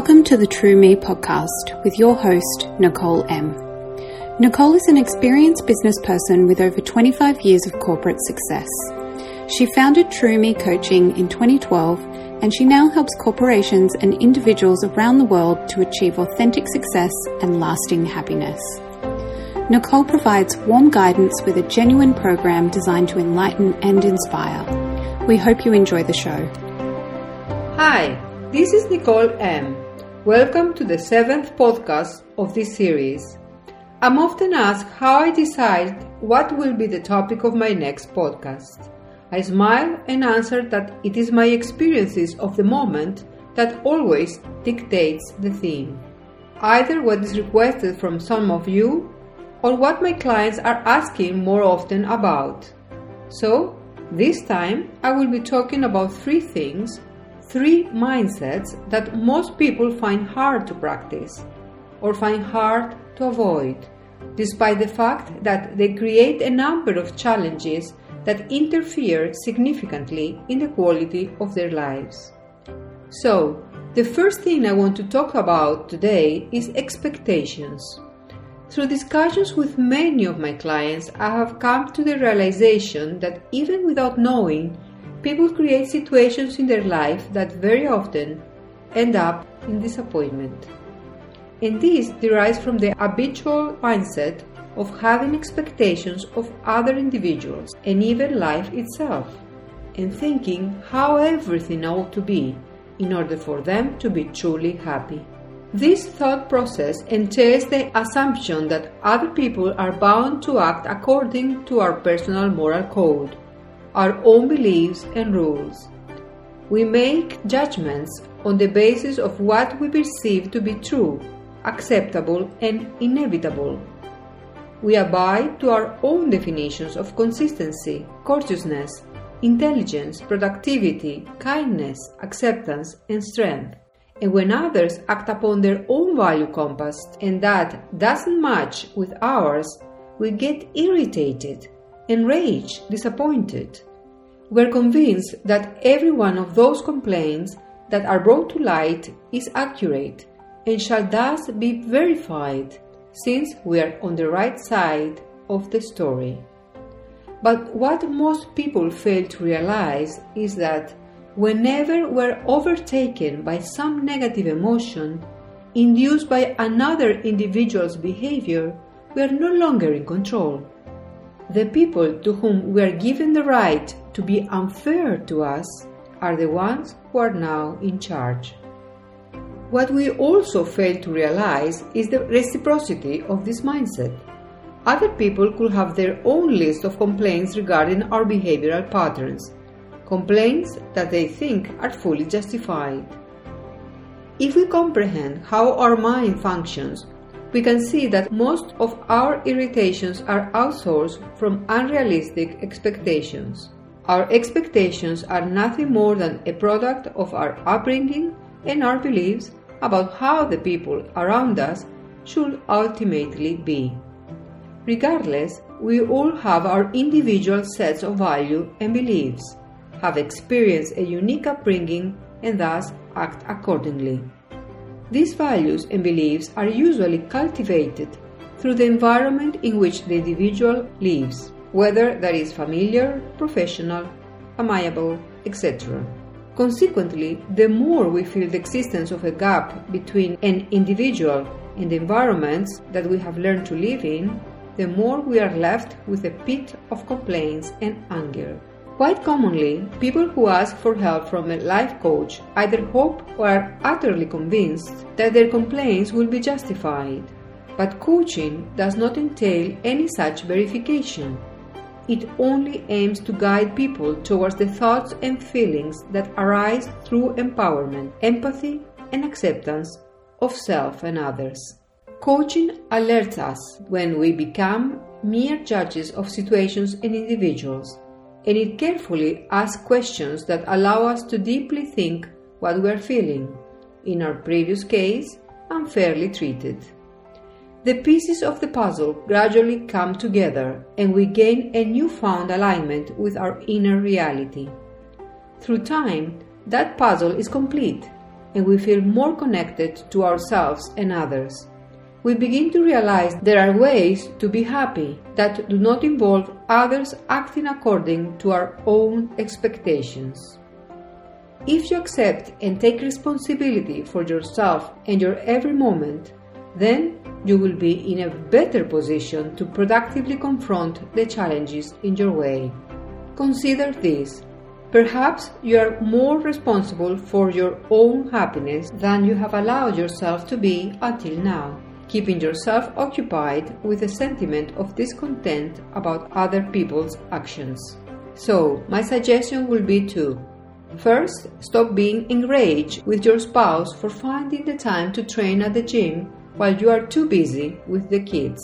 Welcome to the True Me podcast with your host, Nicole M. Nicole is an experienced business person with over 25 years of corporate success. She founded True Me Coaching in 2012 and she now helps corporations and individuals around the world to achieve authentic success and lasting happiness. Nicole provides warm guidance with a genuine program designed to enlighten and inspire. We hope you enjoy the show. Hi, this is Nicole M. Welcome to the seventh podcast of this series. I'm often asked how I decide what will be the topic of my next podcast. I smile and answer that it is my experiences of the moment that always dictates the theme. Either what is requested from some of you or what my clients are asking more often about. So, this time I will be talking about three things three mindsets that most people find hard to practice or find hard to avoid, despite the fact that they create a number of challenges that interfere significantly in the quality of their lives. So, the first thing I want to talk about today is expectations. Through discussions with many of my clients, I have come to the realization that even without knowing, People create situations in their life that very often end up in disappointment. And this derives from the habitual mindset of having expectations of other individuals and even life itself, and thinking how everything ought to be in order for them to be truly happy. This thought process entails the assumption that other people are bound to act according to our personal moral code our own beliefs and rules. We make judgments on the basis of what we perceive to be true, acceptable, and inevitable. We abide to our own definitions of consistency, courteousness, intelligence, productivity, kindness, acceptance, and strength. And when others act upon their own value compass and that doesn't match with ours, we get irritated enraged, disappointed. We're convinced that every one of those complaints that are brought to light is accurate and shall thus be verified since we are on the right side of the story. But what most people fail to realize is that whenever we're overtaken by some negative emotion induced by another individual's behavior, we are no longer in control. The people to whom we are given the right to be unfair to us are the ones who are now in charge. What we also fail to realize is the reciprocity of this mindset. Other people could have their own list of complaints regarding our behavioral patterns, complaints that they think are fully justified. If we comprehend how our mind functions we can see that most of our irritations are outsourced from unrealistic expectations. Our expectations are nothing more than a product of our upbringing and our beliefs about how the people around us should ultimately be. Regardless, we all have our individual sets of value and beliefs, have experienced a unique upbringing, and thus act accordingly. These values and beliefs are usually cultivated through the environment in which the individual lives, whether that is familiar, professional, amiable, etc. Consequently, the more we feel the existence of a gap between an individual and the environments that we have learned to live in, the more we are left with a pit of complaints and anger. Quite commonly, people who ask for help from a life coach either hope or are utterly convinced that their complaints will be justified. But coaching does not entail any such verification. It only aims to guide people towards the thoughts and feelings that arise through empowerment, empathy, and acceptance of self and others. Coaching alerts us when we become mere judges of situations and individuals and it carefully asks questions that allow us to deeply think what we are feeling, in our previous case, unfairly treated. The pieces of the puzzle gradually come together and we gain a newfound alignment with our inner reality. Through time, that puzzle is complete and we feel more connected to ourselves and others. We begin to realize there are ways to be happy that do not involve others acting according to our own expectations. If you accept and take responsibility for yourself and your every moment, then you will be in a better position to productively confront the challenges in your way. Consider this. Perhaps you are more responsible for your own happiness than you have allowed yourself to be until now, keeping yourself occupied with a sentiment of discontent about other people's actions. So, my suggestion will be to First, stop being enraged with your spouse for finding the time to train at the gym while you are too busy with the kids.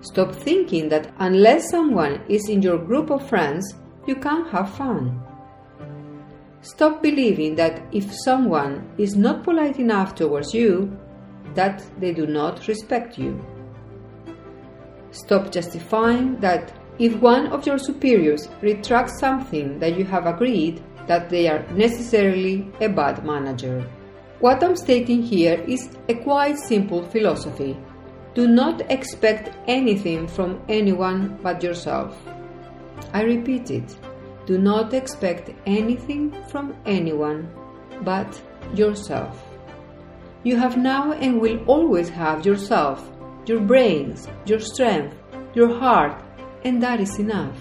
Stop thinking that unless someone is in your group of friends, you can't have fun. Stop believing that if someone is not polite enough towards you, that they do not respect you. Stop justifying that if one of your superiors retracts something that you have agreed, that they are necessarily a bad manager. What I'm stating here is a quite simple philosophy. Do not expect anything from anyone but yourself. I repeat it. Do not expect anything from anyone but yourself. You have now and will always have yourself, your brains, your strength, your heart, and that is enough.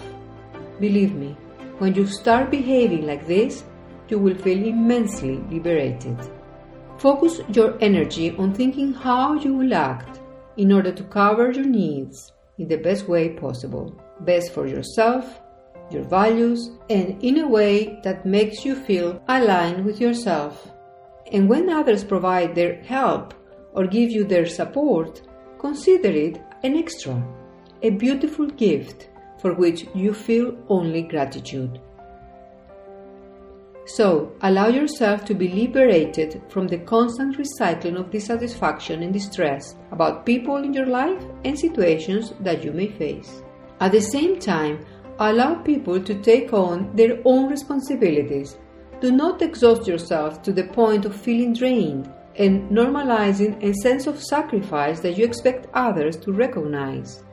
Believe me, when you start behaving like this, you will feel immensely liberated. Focus your energy on thinking how you will act in order to cover your needs in the best way possible, best for yourself, your values, and in a way that makes you feel aligned with yourself. And when others provide their help or give you their support, consider it an extra, a beautiful gift for which you feel only gratitude. So, allow yourself to be liberated from the constant recycling of dissatisfaction and distress about people in your life and situations that you may face. At the same time, allow people to take on their own responsibilities. Do not exhaust yourself to the point of feeling drained and normalizing a sense of sacrifice that you expect others to recognize.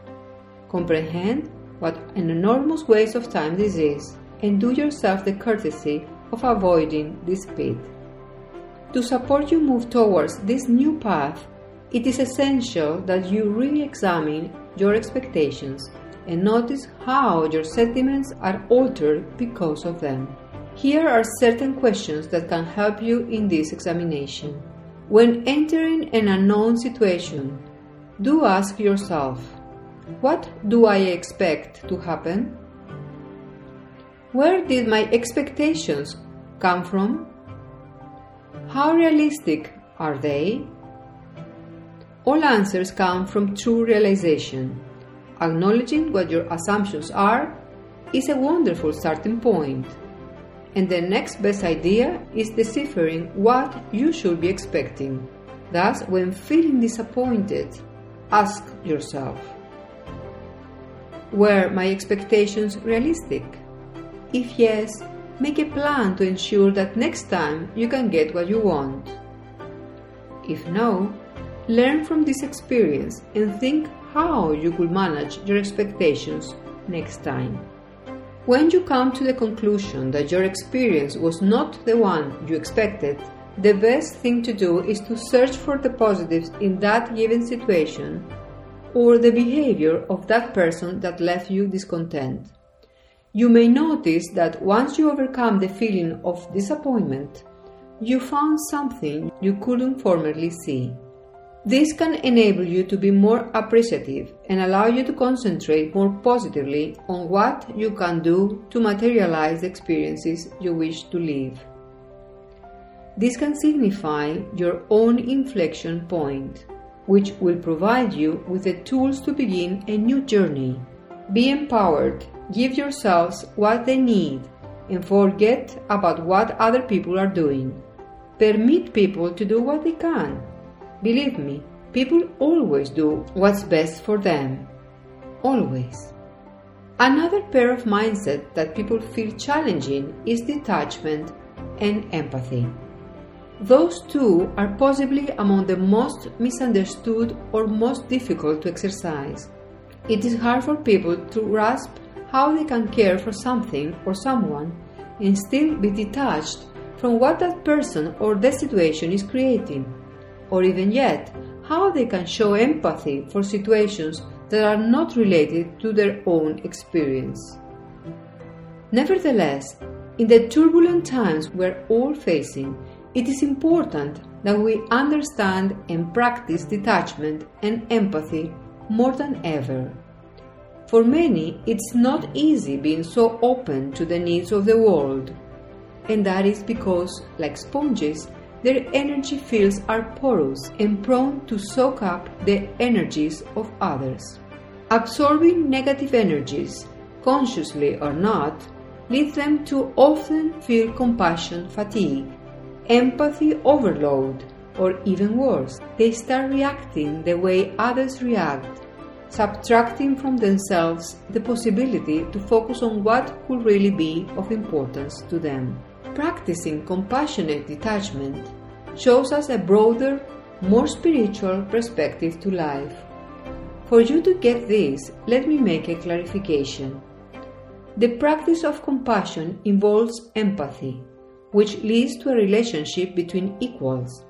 Comprehend what an enormous waste of time this is, and do yourself the courtesy of avoiding this pit. To support you move towards this new path, it is essential that you re examine your expectations and notice how your sentiments are altered because of them. Here are certain questions that can help you in this examination. When entering an unknown situation, do ask yourself what do I expect to happen? Where did my expectations come from? How realistic are they? All answers come from true realization. Acknowledging what your assumptions are is a wonderful starting point. And the next best idea is deciphering what you should be expecting. Thus, when feeling disappointed, ask yourself were my expectations realistic? If yes, make a plan to ensure that next time you can get what you want. If no, learn from this experience and think how you could manage your expectations next time. When you come to the conclusion that your experience was not the one you expected, the best thing to do is to search for the positives in that given situation or the behavior of that person that left you discontent. You may notice that once you overcome the feeling of disappointment, you found something you couldn't formerly see. This can enable you to be more appreciative and allow you to concentrate more positively on what you can do to materialize the experiences you wish to live. This can signify your own inflection point which will provide you with the tools to begin a new journey. Be empowered, give yourselves what they need, and forget about what other people are doing. Permit people to do what they can. Believe me, people always do what's best for them. Always. Another pair of mindset that people feel challenging is detachment and empathy. Those two are possibly among the most misunderstood or most difficult to exercise. It is hard for people to grasp how they can care for something or someone and still be detached from what that person or the situation is creating, or even yet, how they can show empathy for situations that are not related to their own experience. Nevertheless, in the turbulent times we're all facing, it is important that we understand and practice detachment and empathy more than ever. For many, it's not easy being so open to the needs of the world, and that is because, like sponges, their energy fields are porous and prone to soak up the energies of others. Absorbing negative energies, consciously or not, leads them to often feel compassion fatigue, empathy overload, or even worse, they start reacting the way others react subtracting from themselves the possibility to focus on what could really be of importance to them. Practicing compassionate detachment shows us a broader, more spiritual perspective to life. For you to get this, let me make a clarification. The practice of compassion involves empathy, which leads to a relationship between equals,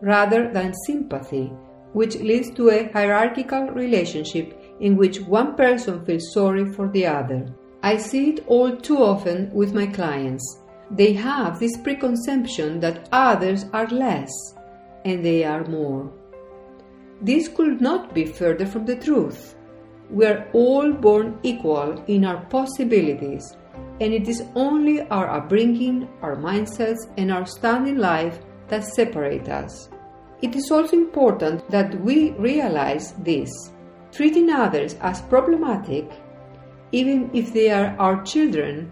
rather than sympathy, which leads to a hierarchical relationship in which one person feels sorry for the other. I see it all too often with my clients. They have this preconception that others are less and they are more. This could not be further from the truth. We are all born equal in our possibilities, and it is only our upbringing, our mindsets, and our stand in life that separate us. It is also important that we realize this. Treating others as problematic, even if they are our children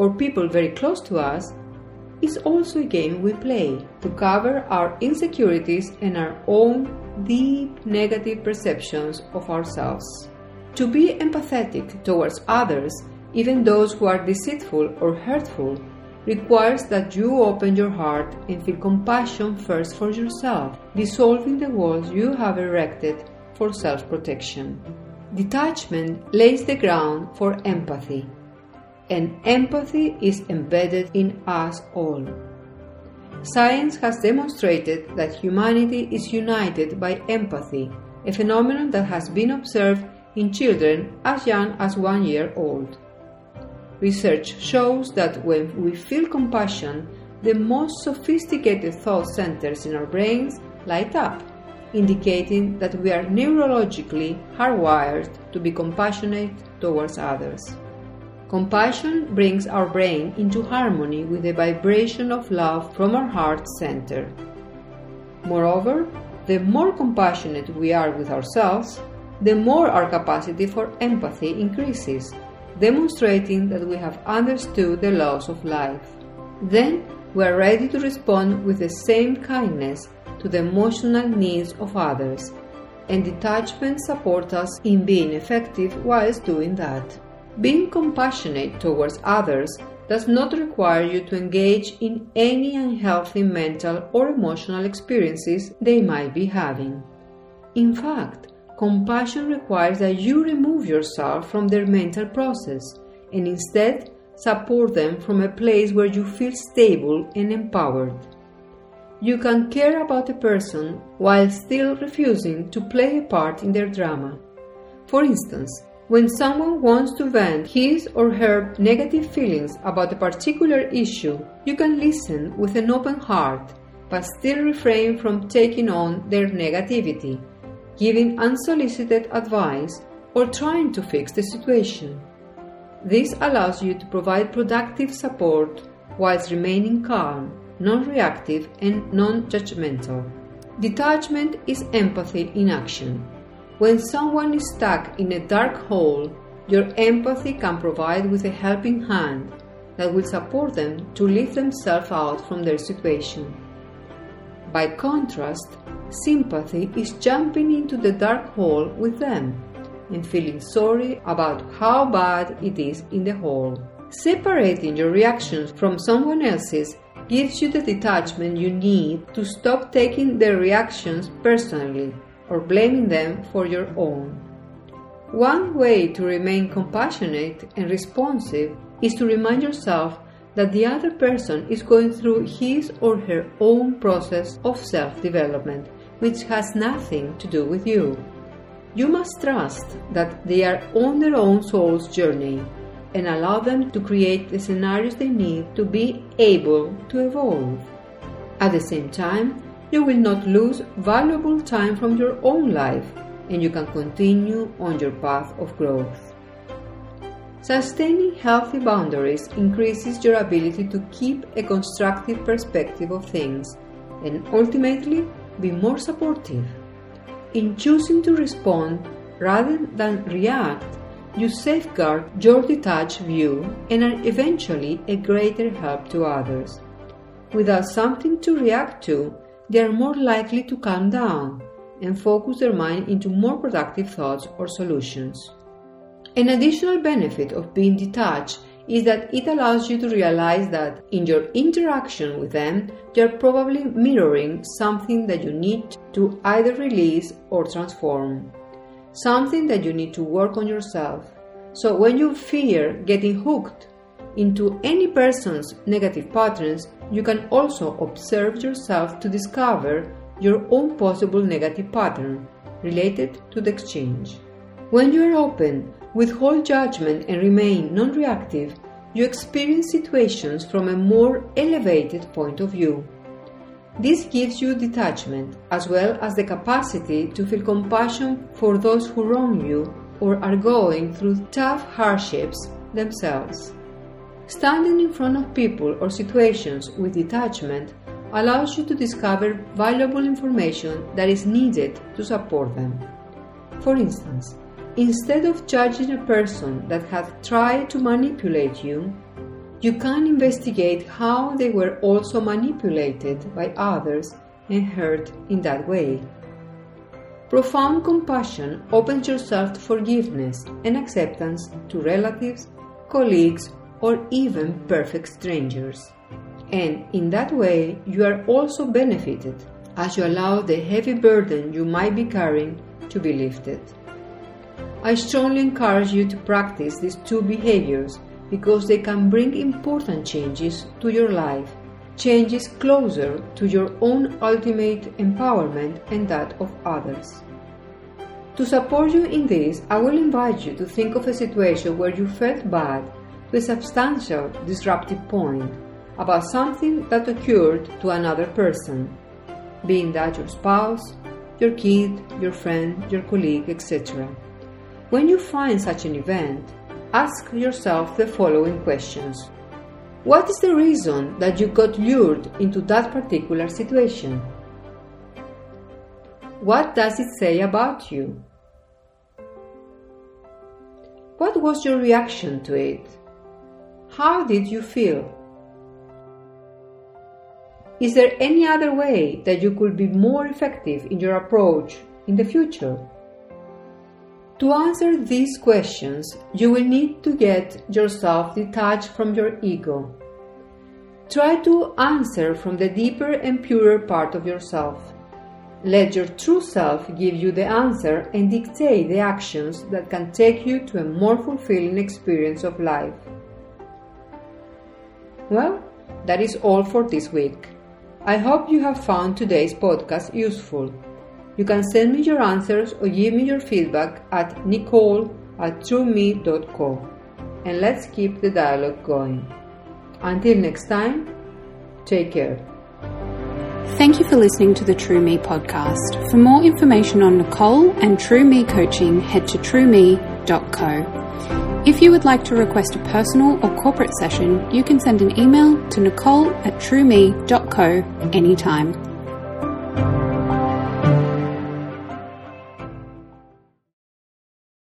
or people very close to us, is also a game we play to cover our insecurities and our own deep negative perceptions of ourselves. To be empathetic towards others, even those who are deceitful or hurtful, requires that you open your heart and feel compassion first for yourself, dissolving the walls you have erected for self protection. Detachment lays the ground for empathy, and empathy is embedded in us all. Science has demonstrated that humanity is united by empathy, a phenomenon that has been observed in children as young as one year old. Research shows that when we feel compassion, the most sophisticated thought centers in our brains light up, indicating that we are neurologically hardwired to be compassionate towards others. Compassion brings our brain into harmony with the vibration of love from our heart center. Moreover, the more compassionate we are with ourselves, the more our capacity for empathy increases demonstrating that we have understood the laws of life. Then we are ready to respond with the same kindness to the emotional needs of others, and detachment supports us in being effective whilst doing that. Being compassionate towards others does not require you to engage in any unhealthy mental or emotional experiences they might be having. In fact, Compassion requires that you remove yourself from their mental process and instead support them from a place where you feel stable and empowered. You can care about a person while still refusing to play a part in their drama. For instance, when someone wants to vent his or her negative feelings about a particular issue, you can listen with an open heart but still refrain from taking on their negativity giving unsolicited advice, or trying to fix the situation. This allows you to provide productive support whilst remaining calm, non reactive, and non judgmental. Detachment is empathy in action. When someone is stuck in a dark hole, your empathy can provide with a helping hand that will support them to lift themselves out from their situation. By contrast, sympathy is jumping into the dark hole with them and feeling sorry about how bad it is in the hole. Separating your reactions from someone else's gives you the detachment you need to stop taking their reactions personally or blaming them for your own. One way to remain compassionate and responsive is to remind yourself that the other person is going through his or her own process of self development, which has nothing to do with you. You must trust that they are on their own soul's journey and allow them to create the scenarios they need to be able to evolve. At the same time, you will not lose valuable time from your own life and you can continue on your path of growth. Sustaining healthy boundaries increases your ability to keep a constructive perspective of things and ultimately be more supportive. In choosing to respond rather than react, you safeguard your detached view and are eventually a greater help to others. Without something to react to, they are more likely to calm down and focus their mind into more productive thoughts or solutions. An additional benefit of being detached is that it allows you to realize that in your interaction with them, you're probably mirroring something that you need to either release or transform, something that you need to work on yourself. So when you fear getting hooked into any person's negative patterns, you can also observe yourself to discover your own possible negative pattern related to the exchange. When you are open withhold judgment and remain non reactive, you experience situations from a more elevated point of view. This gives you detachment as well as the capacity to feel compassion for those who wrong you or are going through tough hardships themselves. Standing in front of people or situations with detachment allows you to discover valuable information that is needed to support them. For instance, Instead of judging a person that has tried to manipulate you, you can investigate how they were also manipulated by others and hurt in that way. Profound compassion opens yourself to forgiveness and acceptance to relatives, colleagues, or even perfect strangers. And in that way, you are also benefited as you allow the heavy burden you might be carrying to be lifted. I strongly encourage you to practice these two behaviors because they can bring important changes to your life, changes closer to your own ultimate empowerment and that of others. To support you in this, I will invite you to think of a situation where you felt bad a substantial disruptive point about something that occurred to another person, being that your spouse, your kid, your friend, your colleague, etc. When you find such an event, ask yourself the following questions. What is the reason that you got lured into that particular situation? What does it say about you? What was your reaction to it? How did you feel? Is there any other way that you could be more effective in your approach in the future? To answer these questions, you will need to get yourself detached from your ego. Try to answer from the deeper and purer part of yourself. Let your true self give you the answer and dictate the actions that can take you to a more fulfilling experience of life. Well, that is all for this week. I hope you have found today's podcast useful. You can send me your answers or give me your feedback at nicole at trueme.co. And let's keep the dialogue going. Until next time, take care. Thank you for listening to the True Me podcast. For more information on Nicole and True Me coaching, head to trueme.co. If you would like to request a personal or corporate session, you can send an email to nicole at trueme.co anytime.